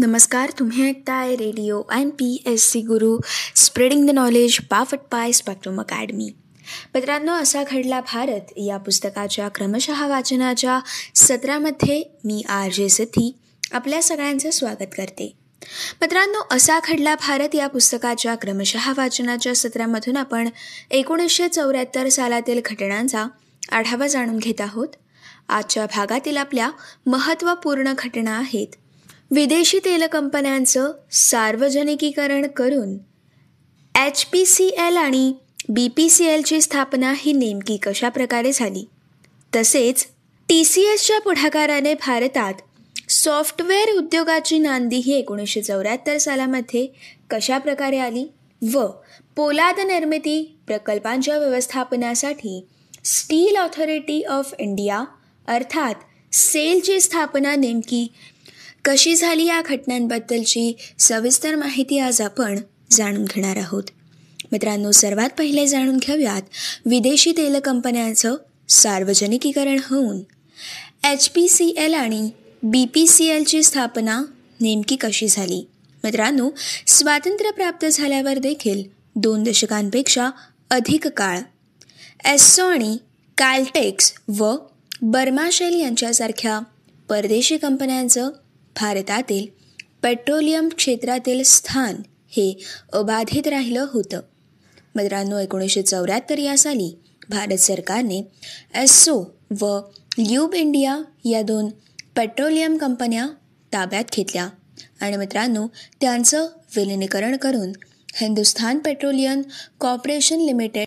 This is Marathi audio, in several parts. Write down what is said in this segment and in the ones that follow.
नमस्कार तुम्ही ऐकताय radio M P S C Guru spreading the knowledge पाफट पाय स्पॅक्ट्रम अकॅडमी. मित्रांनो असा घडला भारत. या पुस्तकाच्या क्रमशः वाचनाच्या सत्रामध्ये मी आर जे सथी आपल्या सगळ्यांचं स्वागत करते. मित्रांनो असा घडला भारत. या पुस्तकाच्या क्रमशः वाचनाच्या सत्रामधून आपण एकोणीसशे चौऱ्याहत्तर सालातील घटनांचा आढावा जाणून घेत आहोत. आजच्या भागातील आपल्या महत्त्वपूर्ण घटना आहेत. विदेशी तेल कंपन्यांचं सार्वजनिकीकरण करून एच पी सी एल आणि बी पी सी एलची स्थापना ही नेमकी कशा प्रकारे झाली? तसेच टी सी एसच्या पुढाकाराने भारतात सॉफ्टवेअर उद्योगाची नांदी ही एकोणीसशे चौऱ्याहत्तर सालामध्ये कशा प्रकारे आली व पोलाद निर्मिती प्रकल्पांच्या व्यवस्थापनासाठी स्टील ऑथॉरिटी ऑफ इंडिया अर्थात सेलची स्थापना नेमकी कशी झाली या घटनांबद्दलची सविस्तर माहिती आज आपण जाणून घेणार आहोत. मित्रांनो सर्वात पहिले जाणून घेऊयात विदेशी तेल कंपन्यांचं सार्वजनिकीकरण होऊन. एच पी सी एल आणि बी पी सी एलची स्थापना नेमकी कशी झाली? मित्रांनो स्वातंत्र्य प्राप्त झाल्यावर देखील दोन दशकांपेक्षा अधिक काळ एस्सो आणि कालटेक्स व बर्माशेल यांच्यासारख्या परदेशी कंपन्यांचं भारतातील पेट्रोलियम क्षेत्रातील स्थान हे अबाधित राहिलं होतं. मित्रांनो एकोणीसशे चौऱ्याहत्तर या साली भारत सरकारने एस्सो व ल्यूब इंडिया या दोन पेट्रोलियम कंपन्या ताब्यात घेतल्या. आणि मित्रांनो त्यांचं विलिनीकरण करून हिंदुस्थान पेट्रोलियम कॉर्पोरेशन लिमिटेड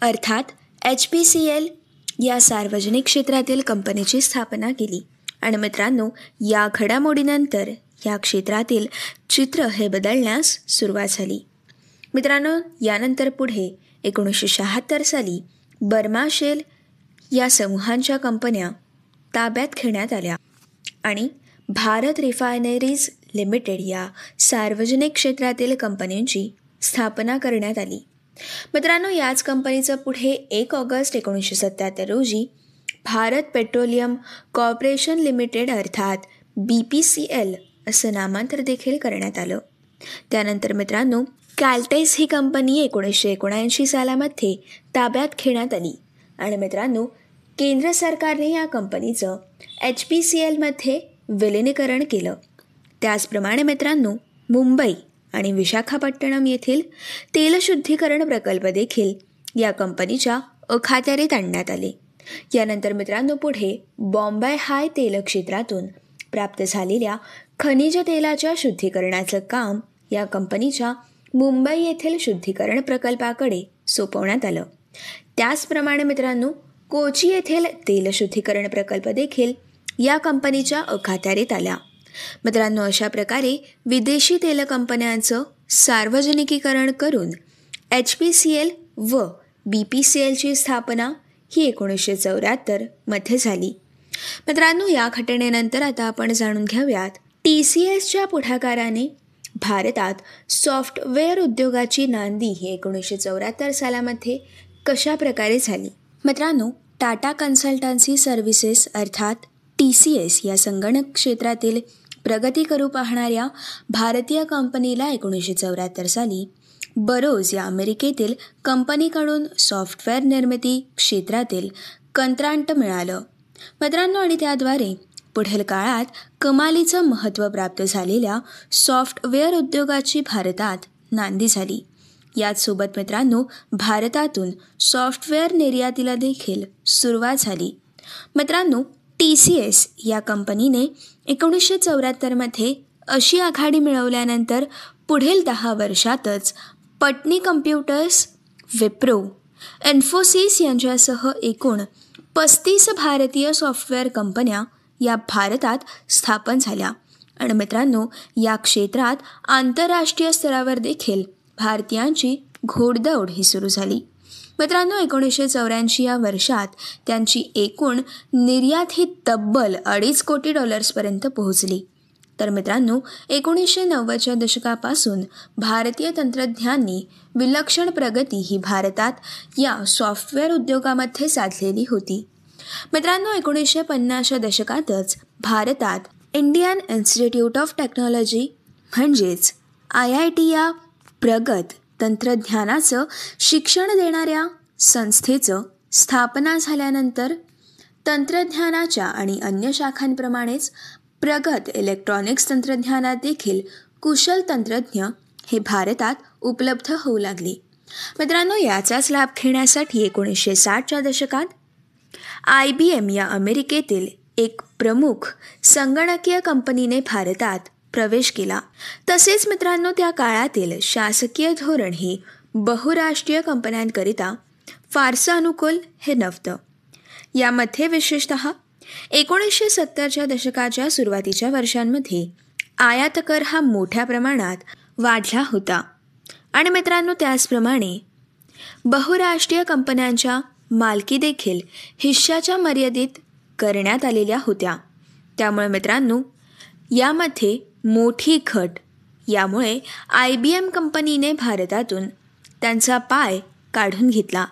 अर्थात एच पी सी एल या सार्वजनिक क्षेत्रातील कंपनीची स्थापना केली. आणि मित्रांनो या घडामोडीनंतर या क्षेत्रातील चित्र हे बदलण्यास सुरुवात झाली. मित्रांनो यानंतर पुढे एकोणीसशे शहात्तर साली बर्माशेल या समूहांच्या कंपन्या ताब्यात घेण्यात आल्या आणि भारत रिफायनरीज लिमिटेड या सार्वजनिक क्षेत्रातील कंपन्यांची स्थापना करण्यात आली. मित्रांनो याच कंपनीचं पुढे एक ऑगस्ट एकोणीसशे सत्याहत्तर रोजी भारत पेट्रोलियम कॉर्पोरेशन लिमिटेड अर्थात बी पी सी एल असं नामांतर देखील करण्यात आलं. त्यानंतर मित्रांनो कॅल्टेस ही कंपनी एकोणीसशे एकोणऐंशी सालामध्ये ताब्यात घेण्यात आली. आणि मित्रांनो केंद्र सरकारने या कंपनीचं एच पी सी एलमध्ये विलिनीकरण केलं. त्याचप्रमाणे मित्रांनो मुंबई आणि विशाखापट्टणम येथील तेलशुद्धीकरण प्रकल्प देखील या कंपनीच्या अखात्यारीत आणण्यात आले. यानंतर मित्रांनो पुढे बॉम्बे हाय तेल क्षेत्रातून प्राप्त झालेल्या खनिज तेलाच्या शुद्धीकरणाचं काम या कंपनीच्या मुंबई येथील शुद्धीकरण प्रकल्पाकडे सोपवण्यात आलं. त्याचप्रमाणे मित्रांनो कोची येथील तेल शुद्धीकरण प्रकल्प देखील या कंपनीच्या अखात्यारीत आल्या मित्रांनो अशा प्रकारे विदेशी तेल कंपन्यांचं सार्वजनिकीकरण करून एच पी सी एल व बी पी सी एलची स्थापना ही एकोणीसशे चौऱ्याहत्तरमध्ये झाली. मित्रांनो या घटनेनंतर आता आपण जाणून घेऊयात टी सी एसच्या पुढाकाराने भारतात सॉफ्टवेअर उद्योगाची नांदी ही एकोणीसशे चौऱ्याहत्तर सालामध्ये कशा प्रकारे झाली? मित्रांनो टाटा कन्सल्टन्सी सर्व्हिसेस अर्थात टी सी एस या संगणक क्षेत्रातील प्रगती करू पाहणाऱ्या भारतीय कंपनीला एकोणीसशे चौऱ्याहत्तर साली बरोज या अमेरिकेतील कंपनीकडून सॉफ्टवेअर निर्मिती क्षेत्रातील कंत्रांट मिळालं. मित्रांनो आणि त्याद्वारे पुढील काळात कमालीचं महत्त्व प्राप्त झालेल्या सॉफ्टवेअर उद्योगाची भारतात नांदी झाली. याचसोबत मित्रांनो भारतातून सॉफ्टवेअर निर्यातीला देखील सुरुवात झाली. मित्रांनो टी सी एस या कंपनीने एकोणीसशे चौऱ्याहत्तरमध्ये अशी आघाडी मिळवल्यानंतर पुढील दहा वर्षातच पटनी कम्प्युटर्स विप्रो एन्फोसिस यांच्यासह एकूण पस्तीस भारतीय सॉफ्टवेअर कंपन्या या भारतात स्थापन झाल्या. आणि मित्रांनो या क्षेत्रात आंतरराष्ट्रीय स्तरावर देखील भारतीयांची घोडदौड ही सुरू झाली. मित्रांनो एकोणीसशे चौऱ्याऐंशी या वर्षात त्यांची एकूण निर्यात ही तब्बल अडीच कोटी डॉलर्सपर्यंत पोहोचली. तर मित्रांनो एकोणीसशे नव्वदच्या दशकापासून भारतीय तंत्रज्ञांनी विलक्षण प्रगती ही भारतात या सॉफ्टवेअर उद्योगामध्ये साधलेली होती. मित्रांनो एकोणीसशे पन्नासच्या दशकातच भारतात इंडियन इन्स्टिट्यूट ऑफ टेक्नॉलॉजी म्हणजेच आय आय टी या प्रगत तंत्रज्ञानाचं शिक्षण देणाऱ्या संस्थेचं स्थापना झाल्यानंतर तंत्रज्ञानाच्या आणि अन्य शाखांप्रमाणेच प्रगत इलेक्ट्रॉनिक्स तंत्रज्ञानात देखील कुशल तंत्रज्ञ हे भारतात उपलब्ध होऊ लागले. मित्रांनो याचाच लाभ घेण्यासाठी एकोणीसशे साठच्या दशकात आय बी एम या अमेरिकेतील एक प्रमुख संगणकीय कंपनीने भारतात प्रवेश केला. तसेच मित्रांनो त्या काळातील शासकीय धोरण हे बहुराष्ट्रीय कंपन्यांकरिता फारसं अनुकूल हे नव्हतं. यामध्ये विशेषत एकोणीसशे सत्तरच्या दशकाच्या सुरुवातीच्या वर्षांमध्ये आयातकर हा मोठ्या प्रमाणात वाढला होता. आणि मित्रांनो त्याचप्रमाणे बहुराष्ट्रीय कंपन्यांच्या मालकी देखील हिश्श्याच्या मर्यादित करण्यात आलेल्या होत्या. त्यामुळे मित्रांनो यामध्ये मोठी घट यामुळे आय बी एम कंपनीने भारतातून त्यांचा पाय काढून घेतला.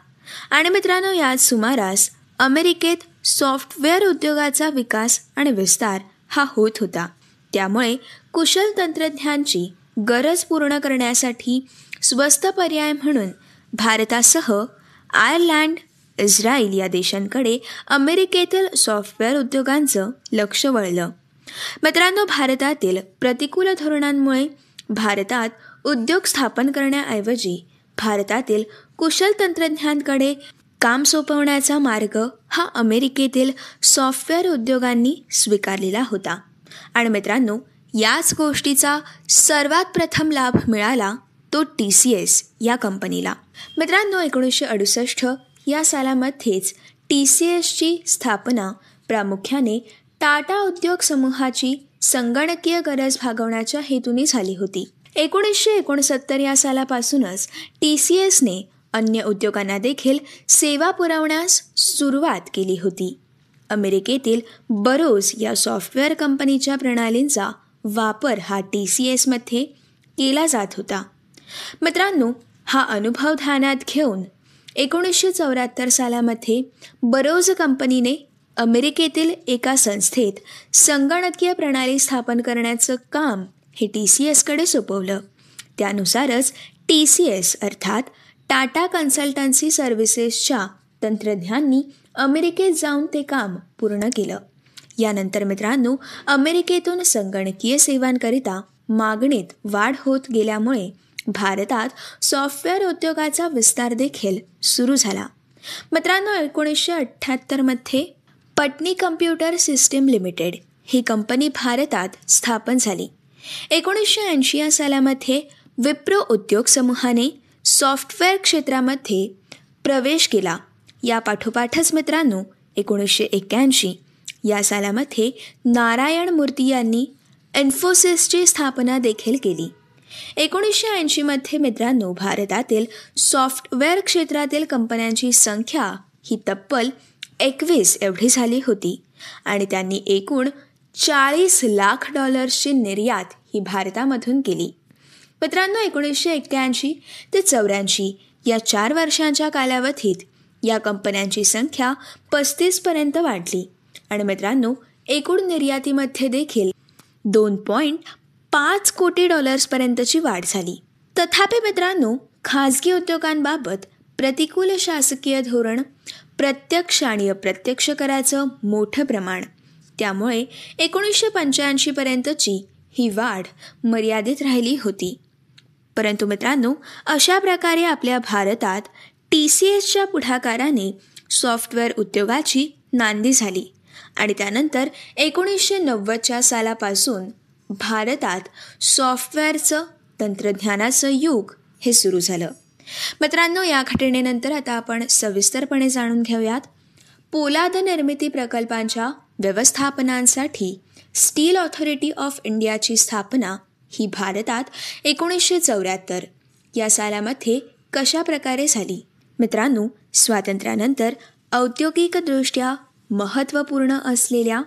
आणि मित्रांनो याच सुमारास अमेरिकेत सॉफ्टवेअर उद्योगाचा विकास आणि विस्तार हा होत होता. त्यामुळे कुशल तंत्रज्ञांची गरज पूर्ण करण्यासाठी स्वस्त पर्याय म्हणून भारतासह आयर्लँड इस्रायल या देशांकडे अमेरिकेतील सॉफ्टवेअर उद्योगांचं लक्ष वळलं. मित्रांनो भारतातील प्रतिकूल धोरणांमुळे भारतात उद्योग स्थापन करण्याऐवजी भारतातील कुशल तंत्रज्ञांकडे काम सोपवण्याचा मार्ग हा अमेरिकेतील सॉफ्टवेअर उद्योगांनी स्वीकारलेला होता. आणि मित्रांनो याच गोष्टीचा सर्वात प्रथम लाभ मिळाला तो टी सी एस या कंपनीला. मित्रांनो एकोणीसशे अडुसष्ट या सालामध्येच टी सी एसची स्थापना प्रामुख्याने टाटा उद्योग समूहाची संगणकीय गरज भागवण्याच्या हेतूने झाली होती. एकोणीसशे एकोणसत्तर या सालापासूनच टी सी एसने अन्य उद्योगांना देखील सेवा पुरवण्यास सुरुवात केली होती. अमेरिकेतील बरोज या सॉफ्टवेअर कंपनीच्या प्रणालींचा वापर हा टी सी एसमध्ये केला जात होता. मित्रांनो हा अनुभव ध्यानात घेऊन एकोणीसशे चौऱ्याहत्तर सालामध्ये बरोज कंपनीने अमेरिकेतील एका संस्थेत संगणकीय प्रणाली स्थापन करण्याचं काम हे टी सी एसकडे सोपवलं. त्यानुसारच टी सी एस अर्थात टाटा कन्सल्टन्सी सर्व्हिसेसच्या तंत्रज्ञांनी अमेरिकेत जाऊन ते काम पूर्ण केलं. यानंतर मित्रांनो अमेरिकेतून संगणकीय सेवांकरिता मागणीत वाढ होत गेल्यामुळे भारतात सॉफ्टवेअर उद्योगाचा विस्तार देखील सुरू झाला. मित्रांनो एकोणीसशे अठ्ठ्याहत्तरमध्ये पटनी कम्प्युटर सिस्टीम लिमिटेड ही कंपनी भारतात स्थापन झाली. एकोणीसशे ऐंशी या सालामध्ये विप्रो उद्योग समूहाने सॉफ्टवेअर क्षेत्रामध्ये प्रवेश केला. या पाठोपाठच मित्रांनो एकोणीसशे एक्क्याऐंशी या सालामध्ये नारायण मूर्ती यांनी इन्फोसिसची स्थापना देखील केली. एकोणीसशे ऐंशीमध्ये मित्रांनो भारतातील सॉफ्टवेअर क्षेत्रातील कंपन्यांची संख्या ही तब्बल एकवीस एवढी झाली होती आणि त्यांनी एकूण चाळीस लाख डॉलर्सची निर्यात ही भारतामधून केली. मित्रांनो एकोणीसशे एक्क्याऐंशी ते चौऱ्याऐंशी या चार वर्षांच्या कालावधीत या कंपन्यांची संख्या पस्तीसपर्यंत वाढली. आणि मित्रांनो एकूण निर्यातीमध्ये देखील दोन पॉईंट पाच कोटी डॉलर्सपर्यंतची वाढ झाली. तथापि मित्रांनो खाजगी उद्योगांबाबत प्रतिकूल शासकीय धोरण प्रत्यक्ष आणि अप्रत्यक्ष कराचं मोठं प्रमाण. त्यामुळे एकोणीसशे पंच्याऐंशीपर्यंतची ही वाढ मर्यादित राहिली होती. परंतु मित्रांनो अशा प्रकारे आपल्या भारतात टी सी एसच्या पुढाकाराने सॉफ्टवेअर उद्योगाची नांदी झाली. आणि त्यानंतर एकोणीसशे नव्वदच्या सालापासून भारतात सॉफ्टवेअरचं तंत्रज्ञानाचं युग हे सुरू झालं. मित्रांनो या घटनेनंतर आता आपण सविस्तरपणे जाणून घेऊयात. पोलाद निर्मिती प्रकल्पांच्या व्यवस्थापनांसाठी स्टील ऑथॉरिटी ऑफ इंडियाची स्थापना ही भारतात एकोणीसशे चौऱ्याहत्तर या सालामध्ये कशा प्रकारे झाली? मित्रांनो स्वातंत्र्यानंतर औद्योगिकदृष्ट्या महत्त्वपूर्ण असलेल्या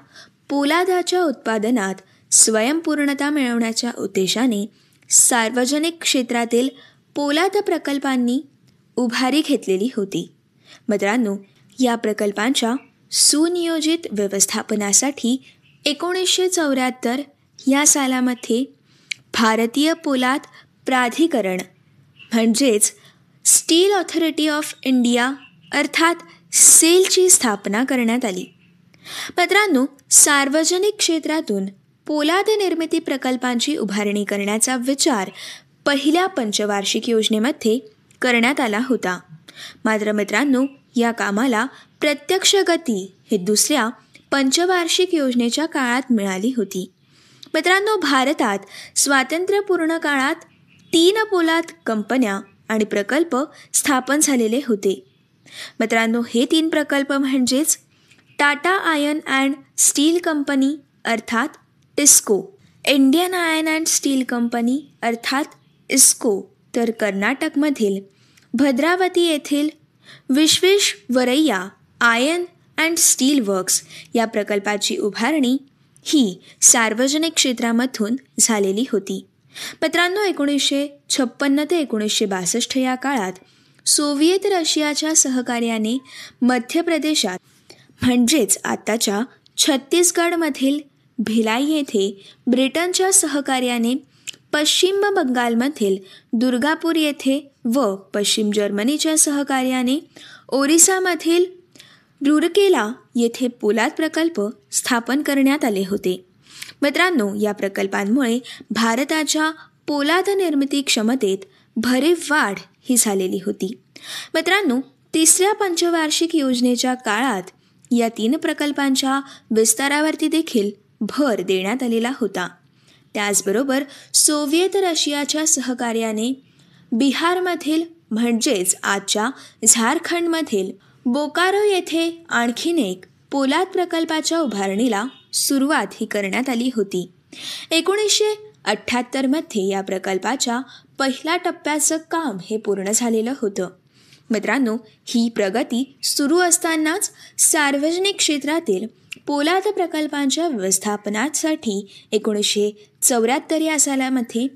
पोलादाच्या उत्पादनात स्वयंपूर्णता मिळवण्याच्या उद्देशाने सार्वजनिक क्षेत्रातील पोलाद प्रकल्पांनी उभारी घेतलेली होती. मित्रांनो या प्रकल्पांच्या सुनियोजित व्यवस्थापनासाठी एकोणीसशे चौऱ्याहत्तर या सालामध्ये भारतीय पोलाद प्राधिकरण म्हणजेच स्टील ऑथॉरिटी ऑफ इंडिया अर्थात सेलची स्थापना करण्यात आली. मित्रांनो सार्वजनिक क्षेत्रातून पोलाद निर्मिती प्रकल्पांची उभारणी करण्याचा विचार पहिल्या पंचवार्षिक योजनेमध्ये करण्यात आला होता. मात्र मित्रांनो या कामाला प्रत्यक्ष गती हे दुसऱ्या पंचवार्षिक योजनेच्या काळात मिळाली होती. मित्रांनो भारतात स्वातंत्र्यपूर्ण काळात तीन पोलाद कंपन्या आणि प्रकल्प स्थापन झालेले होते. मित्रांनो हे तीन प्रकल्प म्हणजेच Tata iron and steel company अर्थात TISCO. Indian iron and steel company अर्थात इस्को. तर कर्नाटकमधील भद्रावती येथील Visvesvaraya iron and steel works या प्रकल्पाची उभारणी ही सार्वजनिक क्षेत्रामधून झालेली होती. पत्रांनो एकोणीसशे छप्पन्न ते एकोणीसशे बासष्ट या काळात सोव्हिएत रशियाच्या सहकार्याने मध्य प्रदेशात म्हणजेच आताच्या छत्तीसगडमधील भिलाई येथे ब्रिटनच्या सहकार्याने पश्चिम बंगालमधील दुर्गापूर येथे व पश्चिम जर्मनीच्या सहकार्याने ओरिसामधील रुरकेला येथे पोलाद प्रकल्प स्थापन करण्यात आले होते. मित्रांनो या प्रकल्पांमुळे भारताच्या पोलाद निर्मिती क्षमतेत भरीव वाढ ही झालेली होती. मित्रांनो तिसऱ्या पंचवार्षिक योजनेच्या काळात या तीन प्रकल्पांच्या विस्तारावरती देखील भर देण्यात आलेला होता. त्याचबरोबर सोव्हिएत रशियाच्या सहकार्याने बिहारमधील म्हणजेच आजच्या झारखंडमधील बोकारो येथे आणखीन एक पोलाद प्रकल्पाच्या उभारणीला सुरुवात ही करण्यात आली होती. एकोणीसशे अठ्ठ्याहत्तरमध्ये या प्रकल्पाच्या पहिल्या टप्प्याचं काम हे पूर्ण झालेलं होतं. मित्रांनो ही प्रगती सुरू असतानाच सार्वजनिक क्षेत्रातील पोलाद प्रकल्पांच्या व्यवस्थापनासाठी एकोणीसशे चौऱ्याहत्तर या सालामध्ये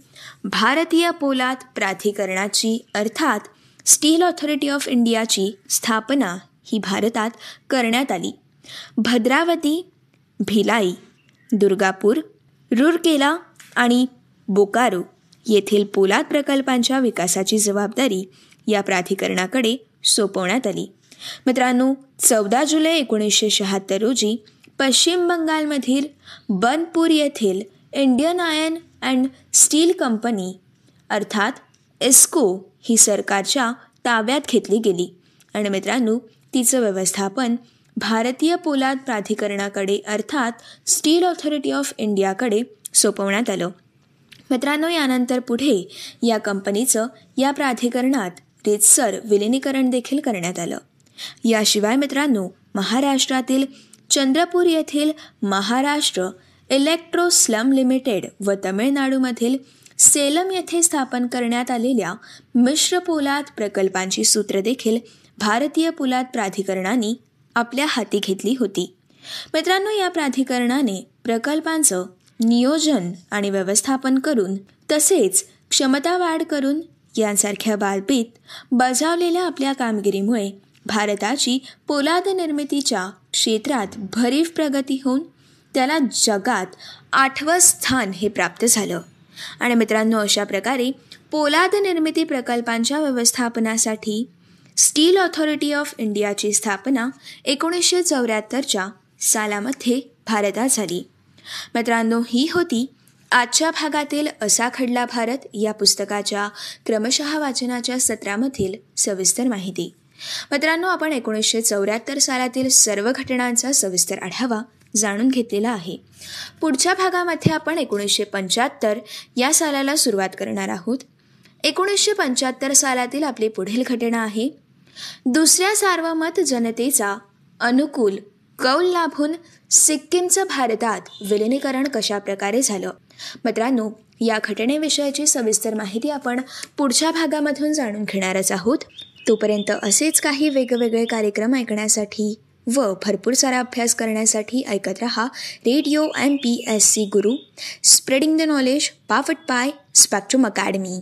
भारतीय पोलाद प्राधिकरणाची अर्थात स्टील ऑथॉरिटी ऑफ इंडियाची स्थापना ही भारतात करण्यात आली. भद्रावती भिलाई दुर्गापूर रुरकेला आणि बोकारो येथील पोलाद प्रकल्पांच्या विकासाची जबाबदारी या प्राधिकरणाकडे सोपवण्यात आली. मित्रांनो चौदा जुलै एकोणीसशे शहात्तर रोजी पश्चिम बंगालमधील बनपूर येथील Indian iron and steel company अर्थात एस्को ही सरकारच्या ताब्यात घेतली गेली. आणि मित्रांनो तिचं व्यवस्थापन भारतीय पोलाद प्राधिकरणाकडे अर्थात स्टील ऑथॉरिटी ऑफ इंडियाकडे सोपवण्यात आलं. मित्रांनो यानंतर पुढे या कंपनीचं या प्राधिकरणात रितसर विलिनीकरण देखील करण्यात आलं. याशिवाय मित्रांनो महाराष्ट्रातील चंद्रपूर येथील महाराष्ट्र इलेक्ट्रो स्लम लिमिटेड व तमिळनाडूमधील सेलम येथे स्थापन करण्यात आलेल्या मिश्र पोलाद प्रकल्पांची सूत्र देखील भारतीय पोलाद प्राधिकरणाने आपल्या हाती घेतली होती. मित्रांनो या प्राधिकरणाने प्रकल्पांचं नियोजन आणि व्यवस्थापन करून तसेच क्षमता वाढ करून यांसारख्या बाबीत बजावलेल्या आपल्या कामगिरीमुळे भारताची पोलाद निर्मितीच्या क्षेत्रात भरीव प्रगती होऊन त्याला जगात आठवं स्थान हे प्राप्त झालं. आणि मित्रांनो अशा प्रकारे पोलाद निर्मिती प्रकल्पांच्या व्यवस्थापनासाठी स्टील ऑथॉरिटी ऑफ इंडियाची स्थापना एकोणीसशे चौऱ्याहत्तरच्या सालामध्ये भारतात झाली. मित्रांनो ही होती आजच्या भागातील असा खडला भारत या पुस्तकाच्या क्रमशः वाचनाच्या सत्रामधील सविस्तर माहिती. मित्रांनो आपण एकोणीसशे चौऱ्याहत्तर सालातील सर्व घटनांचा सविस्तर आढावा जाणून घेतलेला आहे. पुढच्या भागामध्ये आपण एकोणीसशे पंच्याहत्तर या सालाला सुरुवात करणार आहोत. एकोणीसशे पंच्याहत्तर सालातील आपली पुढील घटना आहे. दुसऱ्या सार्वमत जनतेचा अनुकूल कौल लाभून सिक्कीमचं भारतात विलिनीकरण कशा प्रकारे झालं? मित्रांनो या घटनेविषयीची सविस्तर माहिती आपण पुढच्या भागामधून जाणून घेणारच आहोत. तोपर्यंत असेच काही वेगवेगळे कार्यक्रम ऐकण्यासाठी व भरपूर सारा अभ्यास करण्यासाठी ऐकत रहा. Radio M P S C Guru spreading the knowledge पाफट पाय स्पॅक्ट्रम अकॅडमी